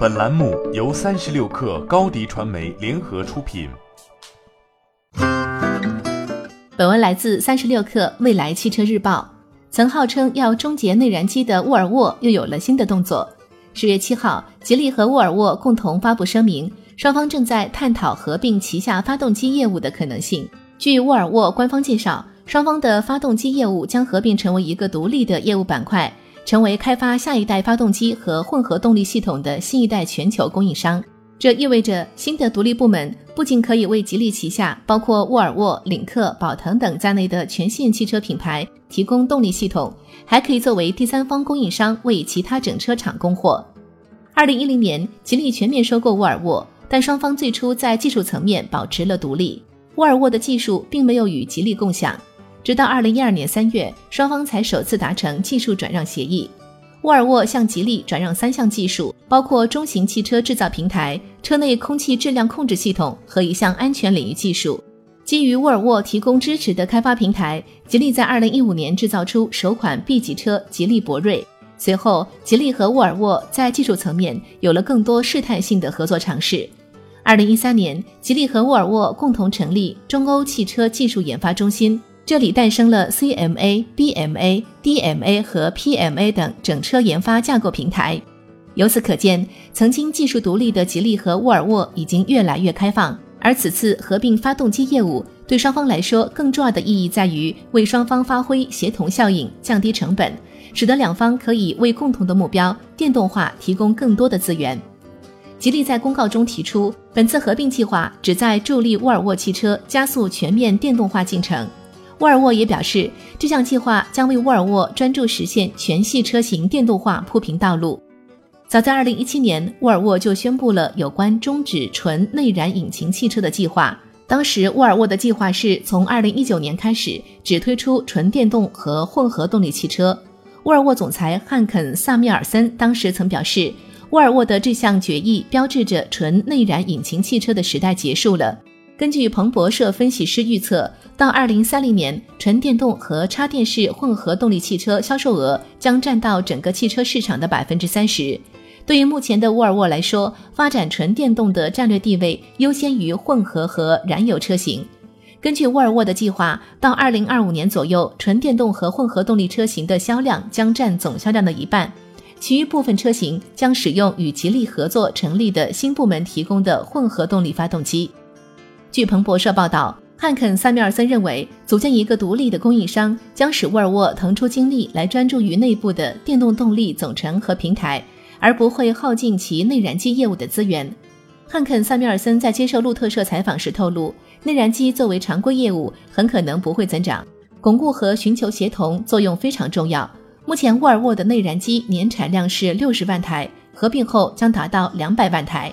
本栏目由三十六氪高低传媒联合出品。本文来自三十六氪未来汽车日报。曾号称要终结内燃机的沃尔沃又有了新的动作。十月七号，吉利和沃尔沃共同发布声明，双方正在探讨合并旗下发动机业务的可能性。据沃尔沃官方介绍，双方的发动机业务将合并成为一个独立的业务板块。成为开发下一代发动机和混合动力系统的新一代全球供应商，这意味着新的独立部门不仅可以为吉利旗下包括沃尔沃、领克、宝腾等在内的全线汽车品牌提供动力系统，还可以作为第三方供应商为其他整车厂供货。二零一零年，吉利全面收购沃尔沃，但双方最初在技术层面保持了独立，沃尔沃的技术并没有与吉利共享。直到二零一二年三月，双方才首次达成技术转让协议。沃尔沃向吉利转让三项技术，包括中型汽车制造平台、车内空气质量控制系统和一项安全领域技术。基于沃尔沃提供支持的开发平台，吉利在二零一五年制造出首款 B 级车吉利博瑞。随后，吉利和沃尔沃在技术层面有了更多试探性的合作尝试。二零一三年，吉利和沃尔沃共同成立中欧汽车技术研发中心。这里诞生了 CMA、BMA、DMA 和 PMA 等整车研发架构平台。由此可见，曾经技术独立的吉利和沃尔沃已经越来越开放。而此次合并发动机业务，对双方来说更重要的意义在于为双方发挥协同效应，降低成本，使得两方可以为共同的目标——电动化提供更多的资源。吉利在公告中提出，本次合并计划旨在助力沃尔沃汽车加速全面电动化进程。沃尔沃也表示，这项计划将为沃尔沃专注实现全系车型电动化铺平道路。早在2017年，沃尔沃就宣布了有关终止纯内燃引擎汽车的计划。当时，沃尔沃的计划是从2019年开始只推出纯电动和混合动力汽车。沃尔沃总裁汉肯·萨米尔森当时曾表示，沃尔沃的这项决议标志着纯内燃引擎汽车的时代结束了。根据彭博社分析师预测，到二零三零年，纯电动和插电式混合动力汽车销售额将占到整个汽车市场的百分之三十。对于目前的沃尔沃来说，发展纯电动的战略地位优先于混合和燃油车型。根据沃尔沃的计划，到二零二五年左右，纯电动和混合动力车型的销量将占总销量的一半，其余部分车型将使用与吉利合作成立的新部门提供的混合动力发动机。据彭博社报道，汉肯·萨米尔森认为，组建一个独立的供应商将使沃尔沃腾出精力来专注于内部的电动动力总成和平台，而不会耗尽其内燃机业务的资源。汉肯·萨米尔森在接受路透社采访时透露，内燃机作为常规业务很可能不会增长，巩固和寻求协同作用非常重要。目前，沃尔沃的内燃机年产量是六十万台，合并后将达到两百万台。